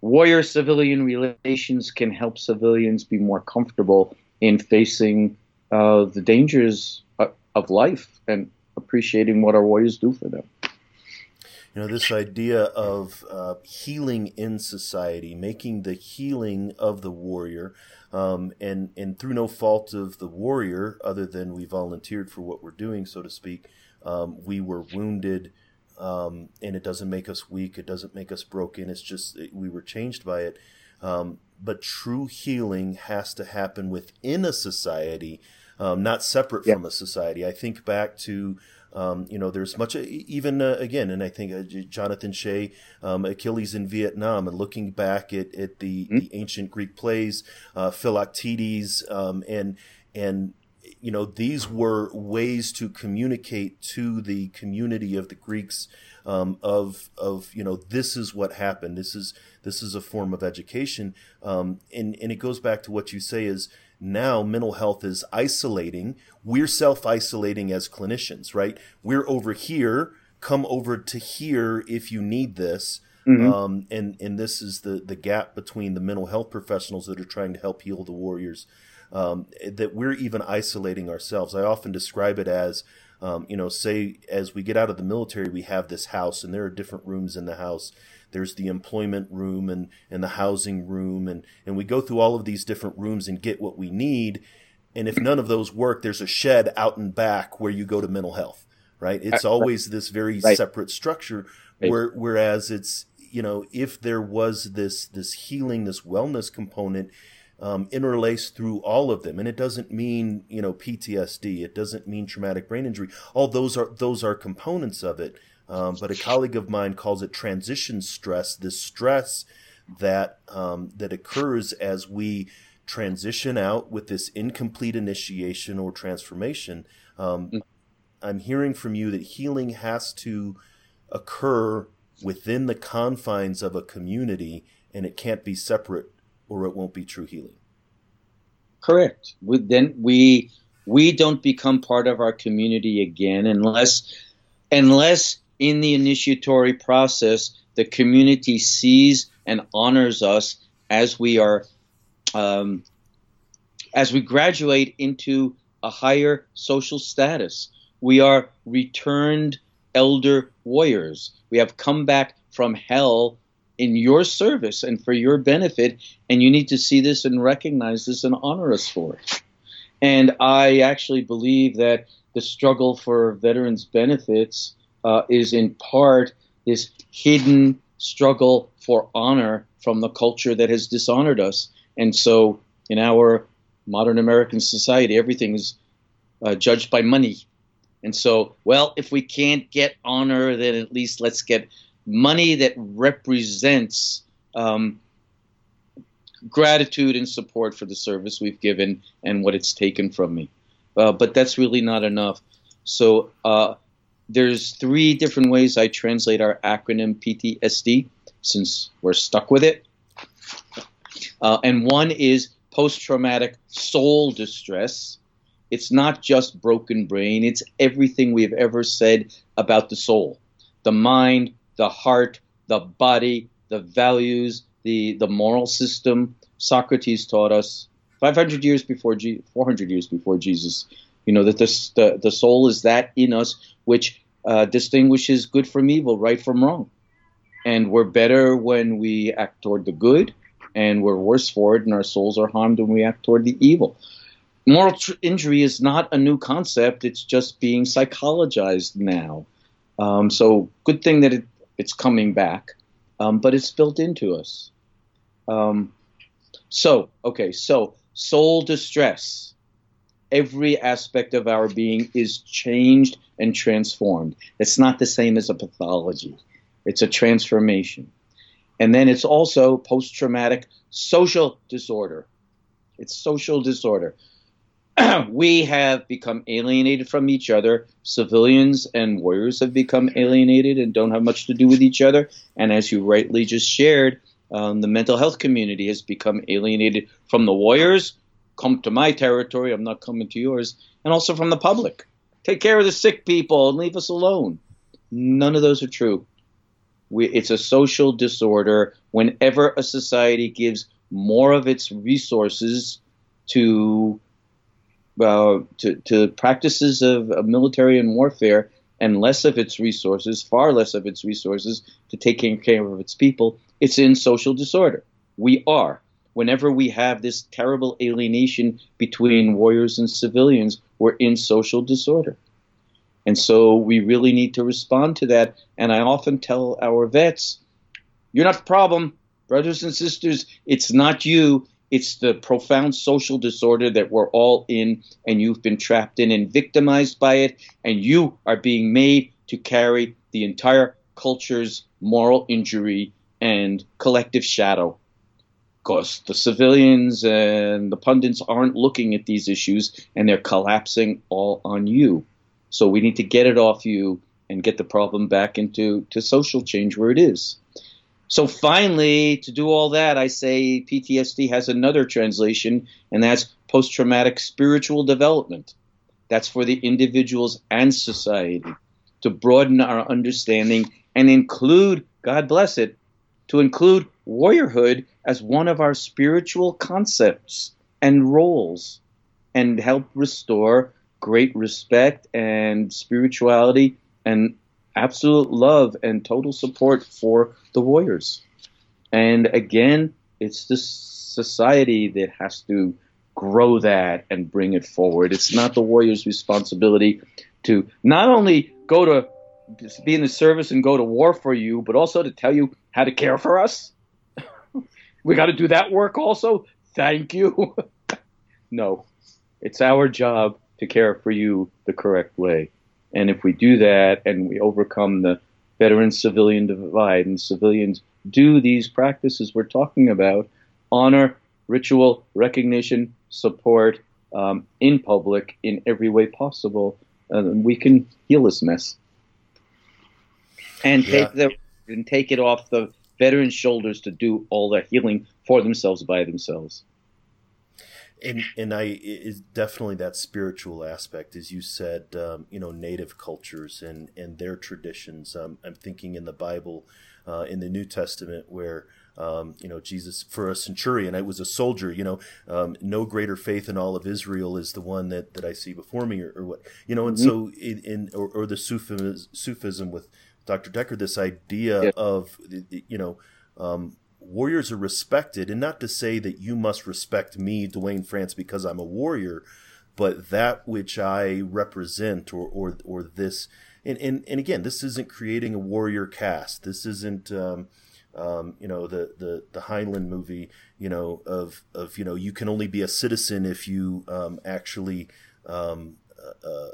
warrior civilian relations can help civilians be more comfortable in facing uh, the dangers of life and appreciating what our warriors do for them. You know, this idea of uh, healing in society, making the healing of the warrior, um, and and through no fault of the warrior, other than we volunteered for what we're doing, so to speak, um, we were wounded, um, and it doesn't make us weak. It doesn't make us broken. It's just we were changed by it. Um, but true healing has to happen within a society um, not separate from a society. I think back to um, you know, there's much, even uh, again, and I think uh, Jonathan Shay, um, Achilles in Vietnam, and looking back at, at the, mm-hmm. the ancient Greek plays, uh, Philoctetes, um, and and you know, these were ways to communicate to the community of the Greeks um, of of you know this is what happened. This is this is a form of education, um, and and it goes back to what you say is now mental health is isolating. We're self isolating as clinicians, right? We're over here. Come over to here if you need this. Mm-hmm. Um, and and this is the the gap between the mental health professionals that are trying to help heal the warriors. Um, that we're even isolating ourselves. I often describe it as, um, you know, say as we get out of the military, we have this house, and there are different rooms in the house there's the employment room and, and the housing room and, and we go through all of these different rooms and get what we need. And if none of those work there's a shed out and back where you go to mental health right? It's always this very right. separate structure where, whereas it's you know if there was this this healing this wellness component um, interlaced through all of them and it doesn't mean you know ptsd it doesn't mean traumatic brain injury all those are those are components of it um, but a colleague of mine calls it transition stress. This stress that um, that occurs as we transition out with this incomplete initiation or transformation. Um, mm. I'm hearing from you that healing has to occur within the confines of a community, and it can't be separate, or it won't be true healing. Correct. We, then we we don't become part of our community again unless unless in the initiatory process, the community sees and honors us as we are, um, as we graduate into a higher social status. We are returned elder warriors. We have come back from hell in your service and for your benefit, and you need to see this and recognize this and honor us for it. And I actually believe that the struggle for veterans' benefits uh, is in part this hidden struggle for honor from the culture that has dishonored us. And so, in our modern American society, everything is uh, judged by money. And so, well, if we can't get honor, then at least let's get money that represents um, gratitude and support for the service we've given and what it's taken from me. Uh, but that's really not enough. So uh, there's three different ways I translate our acronym PTSD, since we're stuck with it. Uh, and one is post-traumatic soul distress. It's not just broken brain; it's everything we've ever said about the soul, the mind, the heart, the body, the values, the, the moral system. Socrates taught us 500 years before, G- 400 years before Jesus, you know, that this, the, the soul is that in us which uh, distinguishes good from evil, right from wrong. And we're better when we act toward the good, and we're worse for it, and our souls are harmed when we act toward the evil. Moral tr- injury is not a new concept, it's just being psychologized now. Um, so, good thing that it, it's coming back, um, but it's built into us. Um, so, okay, so soul distress. Every aspect of our being is changed and transformed. It's not the same as a pathology, it's a transformation. And then it's also post traumatic social disorder. It's social disorder. we have become alienated from each other. Civilians and warriors have become alienated and don't have much to do with each other. And as you rightly just shared, um, the mental health community has become alienated from the warriors. Come to my territory, I'm not coming to yours. And also from the public. Take care of the sick people and leave us alone. None of those are true. We, it's a social disorder. Whenever a society gives more of its resources to uh, to, to, practices of, of, military and warfare and less of its resources, far less of its resources to taking care of its people, it's in social disorder. We are. Whenever we have this terrible alienation between warriors and civilians, we're in social disorder. And so we really need to respond to that. And I often tell our vets, you're not the problem. Brothers and sisters, it's not you. It's the profound social disorder that we're all in, and you've been trapped in and victimized by it, and you are being made to carry the entire culture's moral injury and collective shadow. Because the civilians and the pundits aren't looking at these issues, and they're collapsing all on you. So we need to get it off you and get the problem back into to social change where it is. So finally, to do all that, I say PTSD has another translation, and that's post traumatic spiritual development. That's for the individuals and society to broaden our understanding and include, God bless it, to include warriorhood as one of our spiritual concepts and roles and help restore great respect and spirituality and absolute love and total support for the Warriors. And again, it's this society that has to grow that and bring it forward. It's not the Warriors' responsibility to not only go to be in the service and go to war for you, but also to tell you how to care for us. We got to do that work also. Thank you. no, it's our job to care for you the correct way. And if we do that and we overcome the veteran civilian divide and civilians do these practices we're talking about honor, ritual, recognition, support um, in public in every way possible, uh, we can heal this mess and take the and take it off the veterans' shoulders to do all the healing for themselves by themselves and and I is definitely that spiritual aspect, as you said. Um, you know, native cultures and and their traditions. Um, I'm thinking in the Bible, uh, in the New Testament, where um, you know Jesus for a centurion, I was a soldier. You know, um, no greater faith in all of Israel is the one that that I see before me, or, or what you know. And mm-hmm. so in, in or, or, the Sufism, Sufism with Dr. Decker, this idea yeah. of you know um, warriors are respected, and not to say that you must respect me, Duane France, because I'm a warrior, but that which I represent, or or or this, and and, and again, this isn't creating a warrior caste. This isn't. Um, um, you know the, the the Heinlein movie, you know of of you know you can only be a citizen if you um, actually um, uh, uh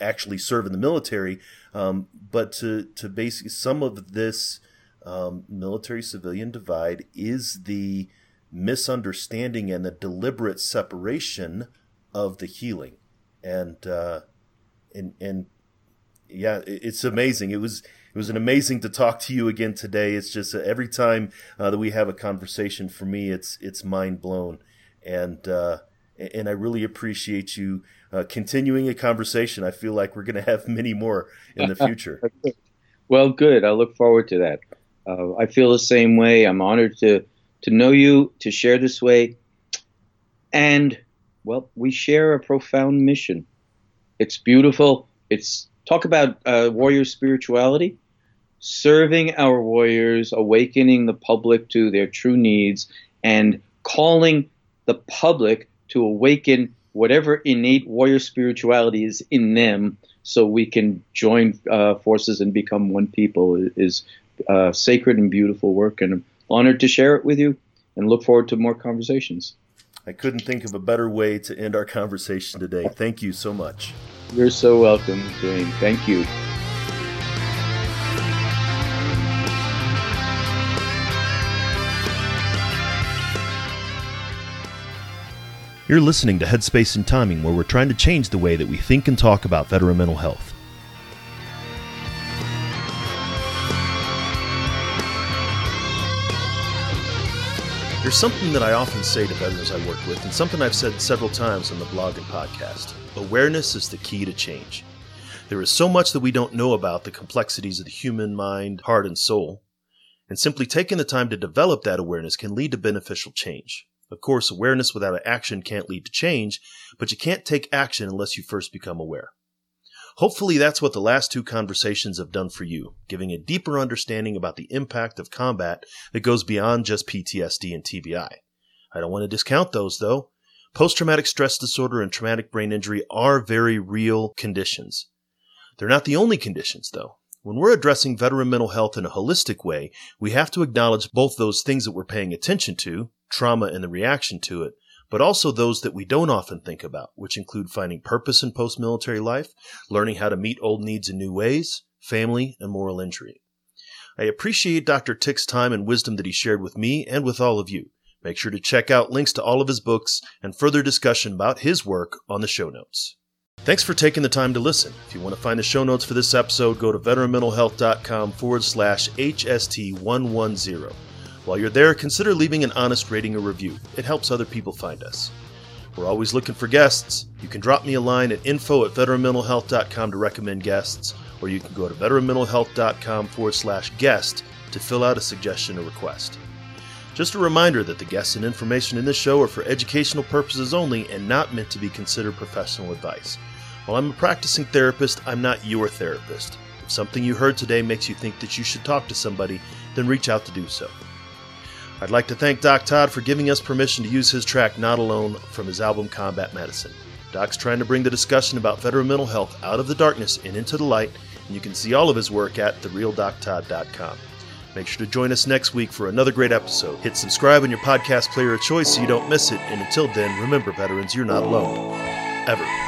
actually serve in the military. Um, but to to basically some of this um, military civilian divide is the misunderstanding and the deliberate separation of the healing, and uh, and and yeah, it's amazing. It was it was an amazing to talk to you again today. It's just uh, every time uh, that we have a conversation, for me, it's it's mind blown, and uh, and I really appreciate you uh, continuing a conversation. I feel like we're going to have many more in the future. well, good. I look forward to that. Uh, I feel the same way. I'm honored to to know you, to share this way, and well, we share a profound mission. It's beautiful. It's talk about uh, warrior spirituality, serving our warriors, awakening the public to their true needs, and calling the public to awaken whatever innate warrior spirituality is in them so we can join uh, forces and become one people is uh, sacred and beautiful work. And I'm honored to share it with you and look forward to more conversations. I couldn't think of a better way to end our conversation today. Thank you so much. You're so welcome, Duane. Thank you. You're listening to Headspace and Timing, where we're trying to change the way that we think and talk about veteran mental health. There's something that I often say to veterans I work with, and something I've said several times on the blog and podcast. Awareness is the key to change. There is so much that we don't know about the complexities of the human mind, heart, and soul, and simply taking the time to develop that awareness can lead to beneficial change. Of course, awareness without action can't lead to change, but you can't take action unless you first become aware. Hopefully, that's what the last two conversations have done for you, giving a deeper understanding about the impact of combat that goes beyond just PTSD and TBI. I don't want to discount those, though. Post traumatic stress disorder and traumatic brain injury are very real conditions. They're not the only conditions, though. When we're addressing veteran mental health in a holistic way, we have to acknowledge both those things that we're paying attention to, trauma and the reaction to it, but also those that we don't often think about, which include finding purpose in post military life, learning how to meet old needs in new ways, family, and moral injury. I appreciate Dr. Tick's time and wisdom that he shared with me and with all of you. Make sure to check out links to all of his books and further discussion about his work on the show notes. Thanks for taking the time to listen. If you want to find the show notes for this episode, go to veteranmentalhealth.com forward slash HST110. While you're there, consider leaving an honest rating or review. It helps other people find us. We're always looking for guests. You can drop me a line at info at veteranmentalhealth.com to recommend guests, or you can go to veteranmentalhealth.com forward slash guest to fill out a suggestion or request. Just a reminder that the guests and information in this show are for educational purposes only and not meant to be considered professional advice. While I'm a practicing therapist, I'm not your therapist. If something you heard today makes you think that you should talk to somebody, then reach out to do so. I'd like to thank Doc Todd for giving us permission to use his track Not Alone from his album Combat Medicine. Doc's trying to bring the discussion about veteran mental health out of the darkness and into the light, and you can see all of his work at therealdoctodd.com. Make sure to join us next week for another great episode. Hit subscribe on your podcast player of choice so you don't miss it, and until then, remember, veterans, you're not alone. Ever.